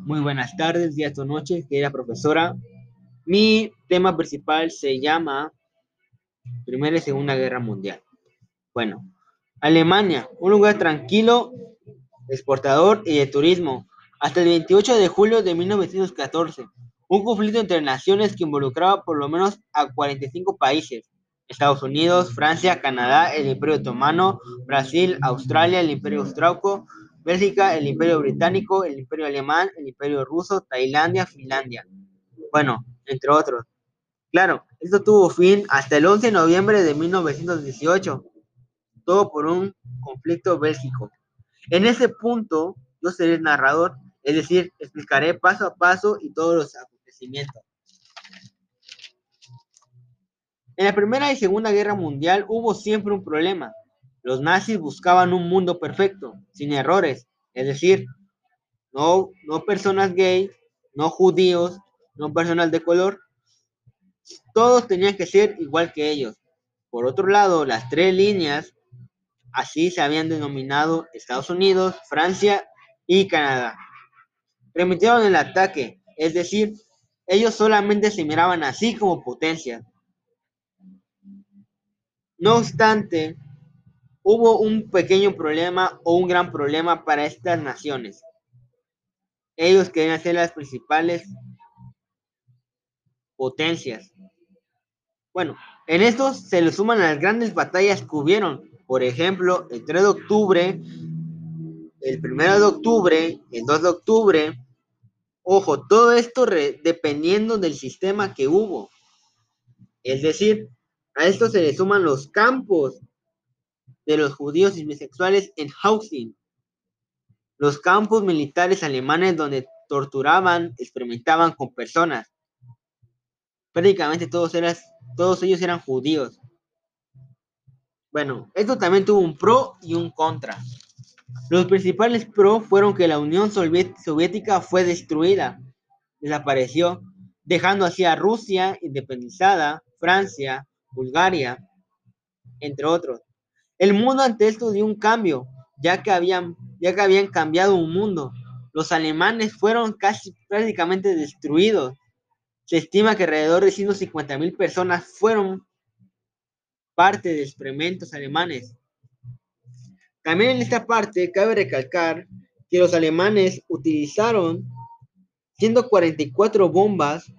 Muy buenas tardes, días o noches, querida profesora. Mi tema principal se llama Primera y Segunda Guerra Mundial. Bueno, Alemania, un lugar tranquilo, exportador y de turismo. Hasta el 28 de julio de 1914, un conflicto entre naciones que involucraba por lo menos a 45 países. Estados Unidos, Francia, Canadá, el Imperio Otomano, Brasil, Australia, el Imperio Austrauco, Bélgica, el Imperio Británico, el Imperio Alemán, el Imperio Ruso, Tailandia, Finlandia. Bueno, entre otros. Claro, esto tuvo fin hasta el 11 de noviembre de 1918, todo por un conflicto bélgico. En ese punto, yo seré el narrador, es decir, explicaré paso a paso y todos los acontecimientos. En la Primera y Segunda Guerra Mundial hubo siempre un problema. Los nazis buscaban un mundo perfecto, sin errores, es decir, no, no personas gay, no judíos, no personas de color. Todos tenían que ser igual que ellos. Por otro lado, las tres líneas, así se habían denominado Estados Unidos, Francia y Canadá. Remitieron el ataque, es decir, ellos solamente se miraban así como potencias. No obstante, hubo un pequeño problema o un gran problema para estas naciones. Ellos querían ser las principales potencias. Bueno, en esto se le suman las grandes batallas que hubieron. Por ejemplo, el 3 de octubre, el 1 de octubre, el 2 de octubre. Ojo, todo esto dependiendo del sistema que hubo. Es decir, a esto se le suman los campos de los judíos y bisexuales en Housing, los campos militares alemanes donde torturaban, experimentaban con personas. Prácticamente todos, todos ellos eran judíos. Bueno, esto también tuvo un pro y un contra. Los principales pro fueron que la Unión Soviética fue destruida, desapareció, dejando así a Rusia independizada, Francia, Bulgaria, entre otros. El mundo ante esto dio un cambio, ya que habían, ya que habían cambiado un mundo. Los alemanes fueron casi prácticamente destruidos. Se estima que alrededor de 150 mil personas fueron parte de experimentos alemanes. También en esta parte cabe recalcar que los alemanes utilizaron 144 bombas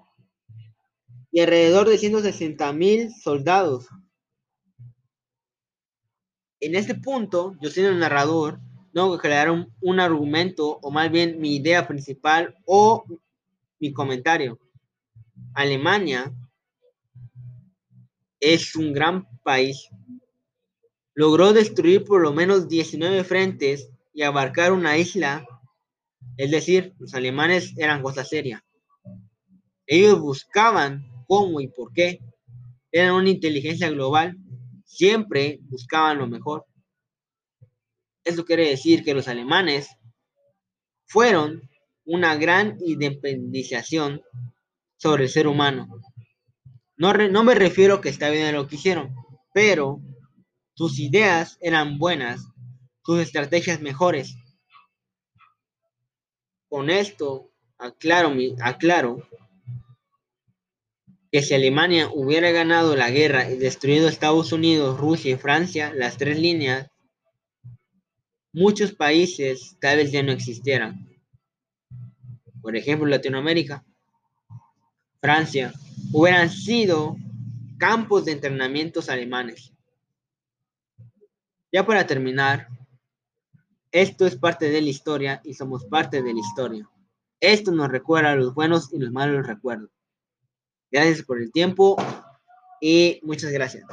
y alrededor de 160 mil soldados. En este punto, yo siendo el narrador, tengo que crear un, argumento, o más bien mi idea principal o mi comentario. Alemania es un gran país. Logró destruir por lo menos 19 frentes y abarcar una isla. Es decir, los alemanes eran cosa seria. Ellos buscaban cómo y por qué. Eran una inteligencia global siempre buscaban lo mejor. Eso quiere decir que los alemanes fueron una gran independización sobre el ser humano. No, no me refiero a que está bien lo que hicieron, pero sus ideas eran buenas, sus estrategias mejores. Con esto aclaro, aclaro que si Alemania hubiera ganado la guerra y destruido Estados Unidos, Rusia y Francia, las tres líneas, muchos países tal vez ya no existieran. Por ejemplo, Latinoamérica, Francia, hubieran sido campos de entrenamientos alemanes. Ya para terminar, esto es parte de la historia y somos parte de la historia. Esto nos recuerda los buenos y los malos recuerdos. Gracias por el tiempo y muchas gracias.